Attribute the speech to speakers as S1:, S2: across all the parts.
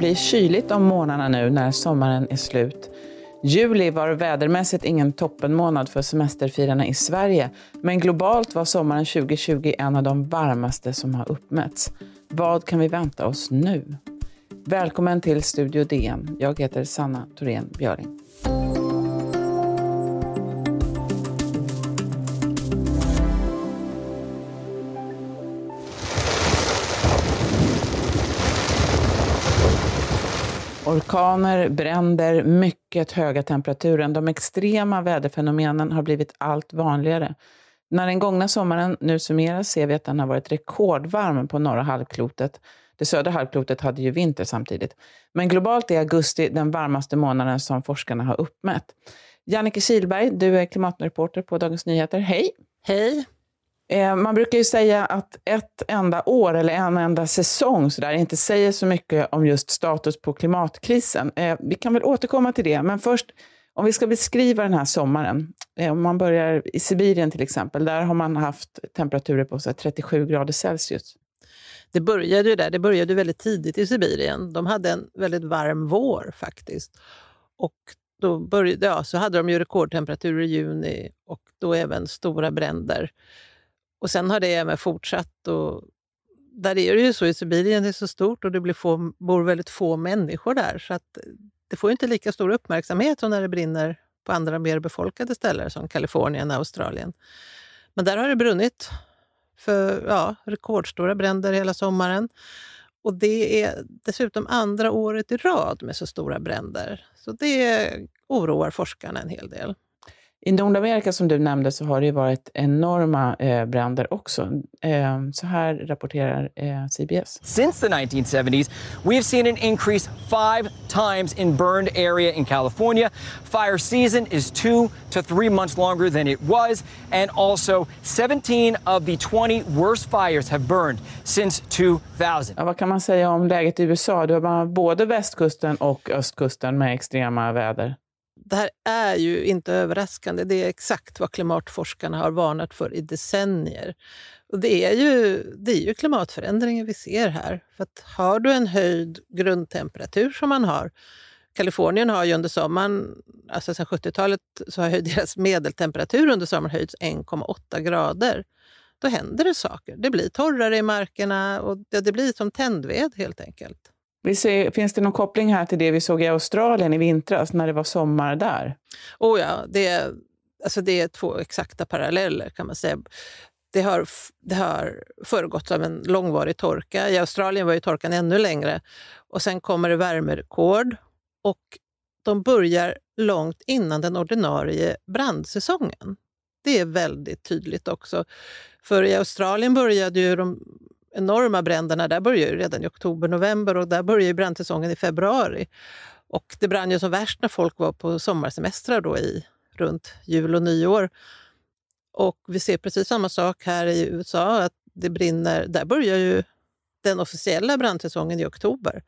S1: Det bli kyligt om månaderna nu när sommaren är slut. Juli var vädermässigt ingen toppenmånad för semesterfirarna i Sverige, men globalt var sommaren 2020 en av de varmaste som har uppmätts. Vad kan vi vänta oss nu? Välkommen till Studio DN. Jag heter Sanna Thorén Björling. Orkaner, bränder, mycket höga temperaturer. De extrema väderfenomenen har blivit allt vanligare. När den gångna sommaren nu summeras ser vi att den har varit rekordvarm på norra halvklotet. Det södra halvklotet hade ju vinter samtidigt. Men globalt är augusti den varmaste månaden som forskarna har uppmätt. Jannike Kilberg, du är klimatreporter på Dagens Nyheter. Hej!
S2: Hej!
S1: Eh, man brukar ju säga att ett enda år eller en enda säsong så där, inte säger så mycket om just status på klimatkrisen. Eh, vi kan väl återkomma till det, men först om vi ska beskriva den här sommaren. Eh, om man börjar i Sibirien till exempel, där har man haft temperaturer på så 37 grader Celsius.
S2: Det började ju där, det började väldigt tidigt i Sibirien. De hade en väldigt varm vår faktiskt. Och då började, ja, så hade de ju rekordtemperaturer i juni och då även stora bränder. Och sen har det även fortsatt. Och där är det ju så i Sibirien, det är så stort och det blir få, bor väldigt få människor där. Så att det får inte lika stor uppmärksamhet som när det brinner på andra mer befolkade ställen som Kalifornien och Australien. Men där har det brunnit för ja, rekordstora bränder hela sommaren. Och det är dessutom andra året i rad med så stora bränder. Så det oroar forskarna en hel del.
S1: I Nordamerika som du nämnde så har det varit enorma eh, bränder också. Eh, så här rapporterar eh, CBS.
S3: Since the 1970s, we've seen an increase five times in burned area in California. Fire season is two to three months longer than it was, and also 17 of the 20 worst fires have burned since 2000.
S1: Ja, vad kan man säga om läget i USA? Du har både västkusten och östkusten med extrema väder
S2: det här är ju inte överraskande. Det är exakt vad klimatforskarna har varnat för i decennier. Och det är ju, det är ju klimatförändringen vi ser här. För att har du en höjd grundtemperatur som man har Kalifornien har ju under sommaren, alltså sedan 70-talet, så har deras medeltemperatur under sommaren höjts 1,8 grader. Då händer det saker. Det blir torrare i markerna och det, det blir som tändved helt enkelt.
S1: Vi ser, finns det någon koppling här till det vi såg i Australien i vintras när det var sommar där?
S2: Oh ja, det är, alltså det är två exakta paralleller kan man säga. Det har, det har föregått av en långvarig torka. I Australien var ju torkan ännu längre. Och Sen kommer det värmerekord och de börjar långt innan den ordinarie brandsäsongen. Det är väldigt tydligt också. För i Australien började ju de enorma bränderna där börjar redan i oktober, november och där börjar brandsäsongen i februari. Och det brann ju som värst när folk var på sommarsemestrar då i runt jul och nyår. Och vi ser precis samma sak här i USA, att det brinner. Där börjar ju den officiella brandsäsongen i oktober.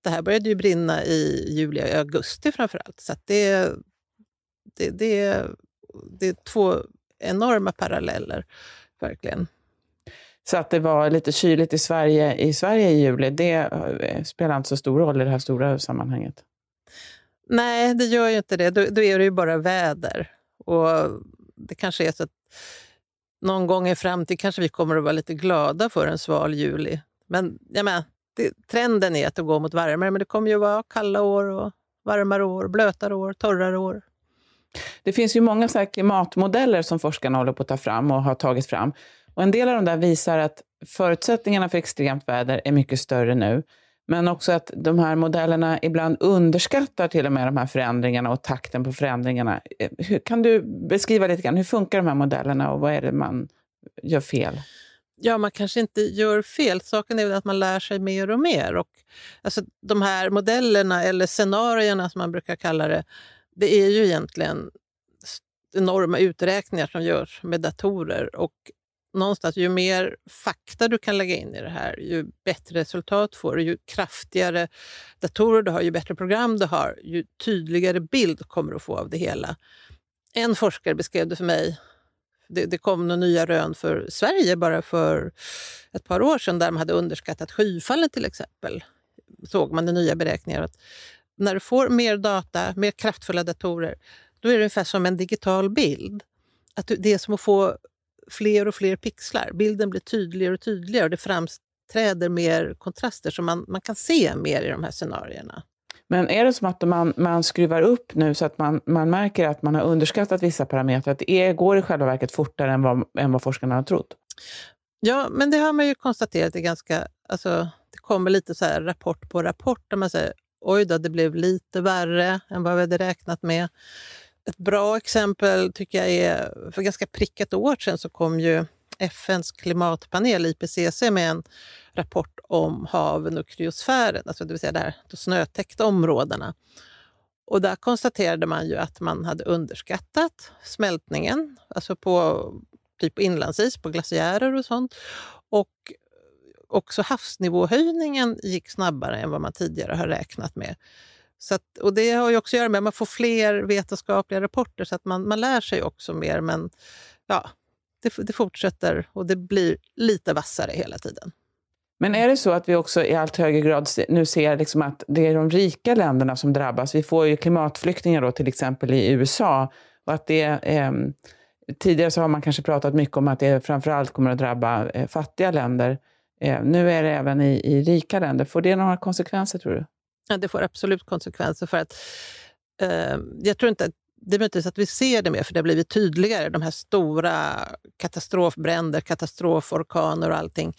S2: Det här började ju brinna i juli och augusti framför allt. Så det, det, det, det är två enorma paralleller, verkligen.
S1: Så att det var lite kyligt i Sverige i, Sverige i juli, det eh, spelar inte så stor roll i det här stora sammanhanget.
S2: Nej, det gör ju inte det. Då, då är det ju bara väder. Och det kanske är så att någon gång i framtiden kanske vi kommer att vara lite glada för en sval juli. Men jag menar, det, trenden är att det går mot varmare, men det kommer ju vara kalla år och varmare år, blötare år, torrare år.
S1: Det finns ju många så klimatmodeller som forskarna håller på att ta fram och har tagit fram. Och en del av de där visar att förutsättningarna för extremt väder är mycket större nu. Men också att de här modellerna ibland underskattar till och med de här förändringarna och takten på förändringarna. Eh, hur, kan du beskriva lite grann, hur funkar de här modellerna och vad är det man gör fel?
S2: Ja, man kanske inte gör fel. Saken är att man lär sig mer och mer. Och, alltså, de här modellerna, eller scenarierna som man brukar kalla det, det är ju egentligen enorma uträkningar som görs med datorer. Och någonstans, ju mer fakta du kan lägga in i det här, ju bättre resultat får du. Ju kraftigare datorer du har, ju bättre program du har, ju tydligare bild kommer du få av det hela. En forskare beskrev det för mig. Det, det kom några nya rön för Sverige bara för ett par år sedan där de hade underskattat skyfallen till exempel såg man i nya beräkningar att när du får mer data, mer kraftfulla datorer, då är det ungefär som en digital bild. Att det är som att få fler och fler pixlar. Bilden blir tydligare och tydligare och det framträder mer kontraster så man, man kan se mer i de här scenarierna.
S1: Men är det som att man, man skruvar upp nu så att man, man märker att man har underskattat vissa parametrar? Att det är, går i själva verket fortare än vad, än vad forskarna har trott?
S2: Ja, men det har man ju konstaterat. Det, ganska, alltså, det kommer lite så rapport på rapport där man säger oj då, det blev lite värre än vad vi hade räknat med. Ett bra exempel tycker jag är, för ganska prick ett år sedan så kom ju FNs klimatpanel IPCC med en rapport om haven och kryosfären, alltså det vill säga de, här, de snötäckta områdena. Och där konstaterade man ju att man hade underskattat smältningen, alltså på typ inlandsis, på glaciärer och sånt. Och också havsnivåhöjningen gick snabbare än vad man tidigare har räknat med. Så att, och Det har ju också att göra med att man får fler vetenskapliga rapporter så att man, man lär sig också mer. Men ja, det, det fortsätter och det blir lite vassare hela tiden.
S1: Men är det så att vi också i allt högre grad nu ser liksom att det är de rika länderna som drabbas? Vi får ju klimatflyktingar då, till exempel i USA. Och att det, eh, tidigare så har man kanske pratat mycket om att det framförallt kommer att drabba eh, fattiga länder. Eh, nu är det även i, i rika länder. Får det några konsekvenser, tror du?
S2: Ja, det får absolut konsekvenser. för att eh, Jag tror inte att det är möjligtvis att vi ser det mer, för det har blivit tydligare. De här stora katastrofbränder, katastroforkaner och allting.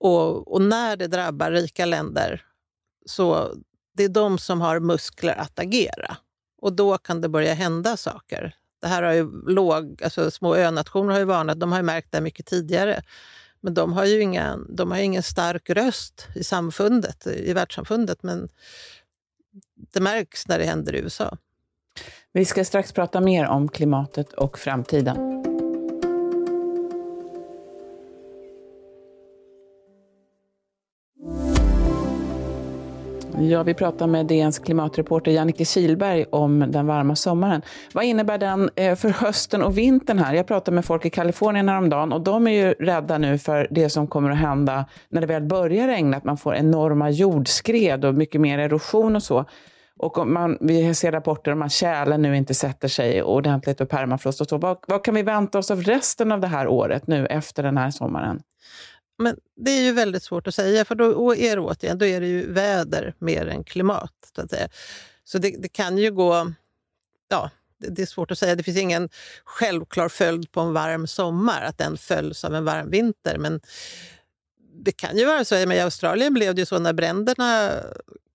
S2: Och, och, när det drabbar rika länder, så det är de som har muskler att agera. Och då kan det börja hända saker. Det här har ju låg, alltså små önationer har ju varnat, de har ju märkt det mycket tidigare. Men de har ju ingen, de har ingen stark röst i samfundet, i världssamfundet. Men det märks när det händer i USA.
S1: Vi ska strax prata mer om klimatet och framtiden. Ja, vi pratar med DNs klimatreporter Jannike Kilberg om den varma sommaren. Vad innebär den eh, för hösten och vintern här? Jag pratade med folk i Kalifornien häromdagen och de är ju rädda nu för det som kommer att hända när det väl börjar regna, att man får enorma jordskred och mycket mer erosion och så. Och man, vi ser rapporter om att tjälen nu inte sätter sig ordentligt och permafrost och så. Vad, vad kan vi vänta oss av resten av det här året nu efter den här sommaren?
S2: Men det är ju väldigt svårt att säga, för då är det återigen då är det ju väder mer än klimat. Så, att säga. så det, det kan ju gå... Ja, det, det är svårt att säga. Det finns ingen självklar följd på en varm sommar, att den följs av en varm vinter. Men det kan ju vara så. Men I Australien blev det ju så när bränderna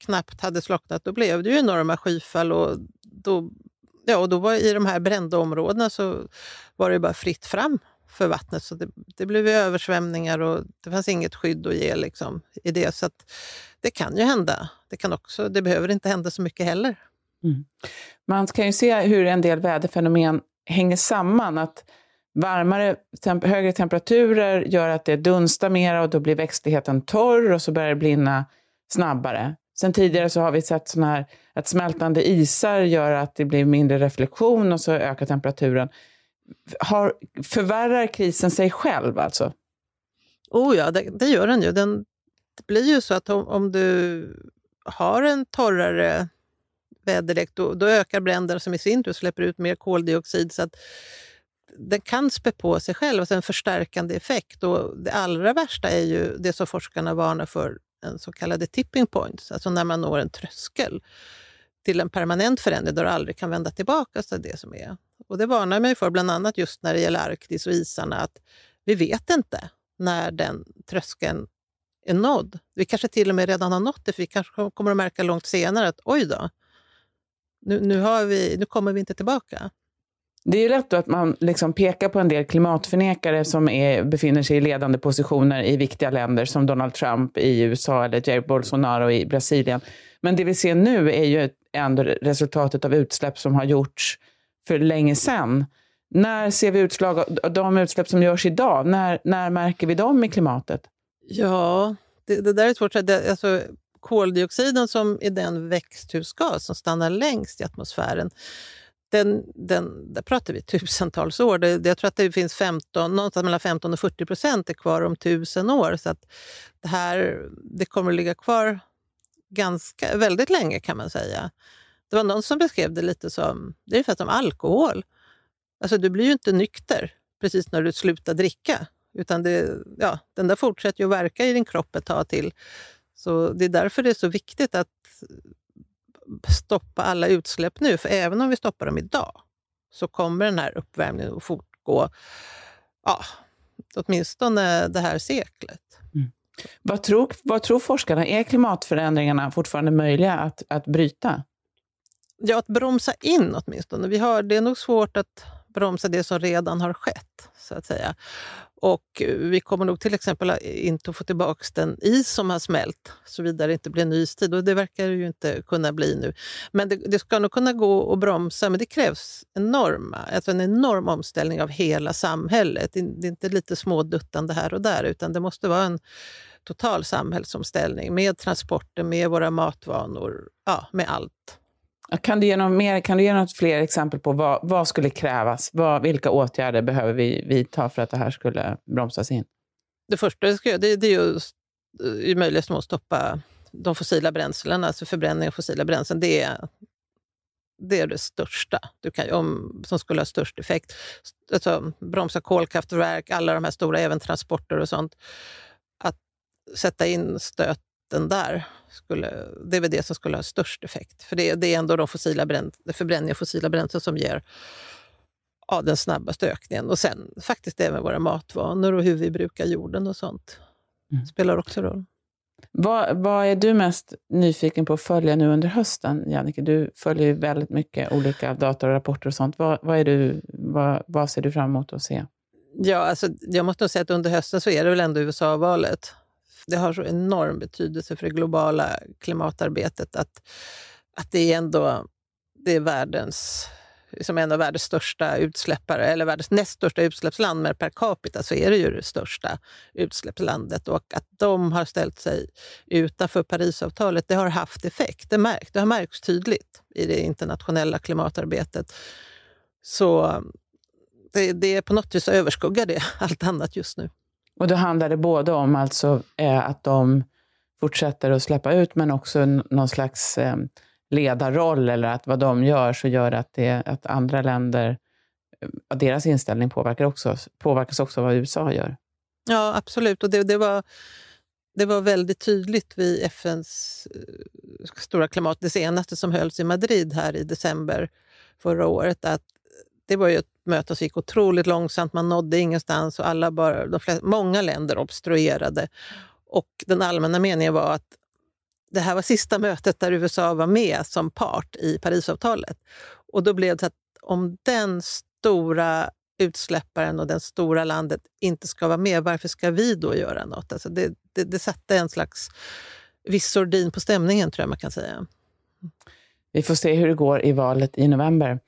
S2: knappt hade slocknat. Då blev det ju enorma skyfall. Och då, ja, och då var I de här brända områdena så var det bara fritt fram för vattnet. Så det, det blev översvämningar och det fanns inget skydd att ge liksom, i det. Så det kan ju hända. Det, kan också, det behöver inte hända så mycket heller. Mm.
S1: Man kan ju se hur en del väderfenomen hänger samman. Att varmare, temp högre temperaturer gör att det dunstar mer och då blir växtligheten torr och så börjar det brinna snabbare. Sen tidigare så har vi sett såna här, att smältande isar gör att det blir mindre reflektion och så ökar temperaturen har, förvärrar krisen sig själv alltså?
S2: Oh ja, det, det gör den ju. Den, det blir ju så att om, om du har en torrare väderlek, då, då ökar bränderna som i sin tur släpper ut mer koldioxid. Så att den kan spä på sig själv, alltså en förstärkande effekt. Och det allra värsta är ju det som forskarna varnar för, en så kallade tipping points, alltså när man når en tröskel till en permanent förändring där du aldrig kan vända tillbaka Så det som är. Och Det varnar mig för, bland annat just när det gäller Arktis och isarna, att vi vet inte när den tröskeln är nådd. Vi kanske till och med redan har nått det, för vi kanske kommer att märka långt senare att oj då, nu, nu, har vi, nu kommer vi inte tillbaka.
S1: Det är lätt att man liksom pekar på en del klimatförnekare som är, befinner sig i ledande positioner i viktiga länder som Donald Trump i USA eller Jair Bolsonaro i Brasilien. Men det vi ser nu är ju ändå resultatet av utsläpp som har gjorts för länge sedan. När ser vi utslag av de utsläpp som görs idag? När, när märker vi dem i klimatet?
S2: Ja, det, det där är svårt. Det, alltså, koldioxiden som är den växthusgas som stannar längst i atmosfären, den, den, där pratar vi tusentals år. Det, jag tror att det finns 15, någonstans mellan 15 och 40 procent är kvar om tusen år. Så att det här det kommer att ligga kvar ganska, väldigt länge kan man säga. Det var någon som beskrev det lite som, det är ungefär som alkohol. Alltså du blir ju inte nykter precis när du slutar dricka. Utan det, ja, den där fortsätter ju att verka i din kropp ett tag till. Så Det är därför det är så viktigt att stoppa alla utsläpp nu. För även om vi stoppar dem idag så kommer den här uppvärmningen att fortgå ja, åtminstone det här seklet. Mm.
S1: Vad, tror, vad tror forskarna? Är klimatförändringarna fortfarande möjliga att, att bryta?
S2: Ja, att bromsa in åtminstone. Vi har, det är nog svårt att bromsa det som redan har skett. så att säga. Och eh, vi kommer nog till exempel inte att få tillbaka den is som har smält, såvida det inte blir en istid. Och det verkar ju inte kunna bli nu. Men det, det ska nog kunna gå att bromsa, men det krävs enorma, alltså en enorm omställning av hela samhället. Det är inte lite småduttande här och där, utan det måste vara en total samhällsomställning med transporter, med våra matvanor, ja, med allt.
S1: Kan du ge något, mer, kan du ge något fler exempel på vad, vad skulle krävas? Vad, vilka åtgärder behöver vi vidta för att det här skulle bromsas in?
S2: Det första det, ska, det, det är ju i möjligaste mån stoppa de fossila bränslena, alltså förbränning av fossila bränslen. Det är, det är det största du kan, om, som skulle ha störst effekt. Alltså, bromsa kolkraftverk, alla de här stora, även transporter och sånt. Att sätta in stöten där, skulle, det är väl det som skulle ha störst effekt. För det, det är ändå de fossila bränd, förbränning av fossila bränslen som ger ja, den snabbaste ökningen. Och sen faktiskt även våra matvanor och hur vi brukar jorden och sånt. Mm. spelar också roll.
S1: Vad, vad, är du mest nyfiken på att följa nu under hösten, Jannike? Du följer ju väldigt mycket olika data och rapporter och sånt. Vad, vad, är du, vad, vad ser du fram emot att se?
S2: Ja, alltså, jag måste nog säga att under hösten så är det väl ändå USA-valet det har så enorm betydelse för det globala klimatarbetet att, att det är ändå det är världens som en av världens största utsläppare, eller världens näst största utsläppsland, men per capita så är det ju det största utsläppslandet. Och att de har ställt sig utanför Parisavtalet, det har haft effekt. Det, märkt, det har märkts tydligt i det internationella klimatarbetet. Så det, det på något vis överskuggar det allt annat just nu.
S1: Och då handlar det både om alltså, eh, att de fortsätter att släppa ut, men också någon slags eh, ledarroll, eller att vad de gör så gör att, det, att andra länder, att deras inställning påverkar också, påverkas också av vad USA gör.
S2: Ja, absolut. Och det, det, var, det var väldigt tydligt vid FNs eh, stora klimat, det senaste som hölls i Madrid här i december förra året, att det var ju ett möte gick otroligt långsamt. Man nådde ingenstans och alla bara, de flesta, många länder obstruerade. Och den allmänna meningen var att det här var sista mötet där USA var med som part i Parisavtalet. Och då blev det att om den stora utsläpparen och det stora landet inte ska vara med, varför ska vi då göra något? Alltså det, det, det satte en slags viss sordin på stämningen, tror jag man kan säga.
S1: Vi får se hur det går i valet i november.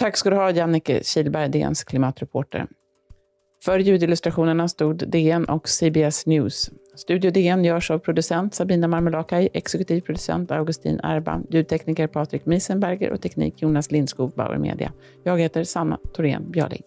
S1: Tack ska du ha, Jannike Kilberg, DNs klimatreporter. För ljudillustrationerna stod DN och CBS News. Studio DN görs av producent Sabina Marmelakai, exekutiv producent Augustin Erba, ljudtekniker Patrik Miesenberger och teknik Jonas Lindskog, Bauer Media. Jag heter Sanna Thorén Björling.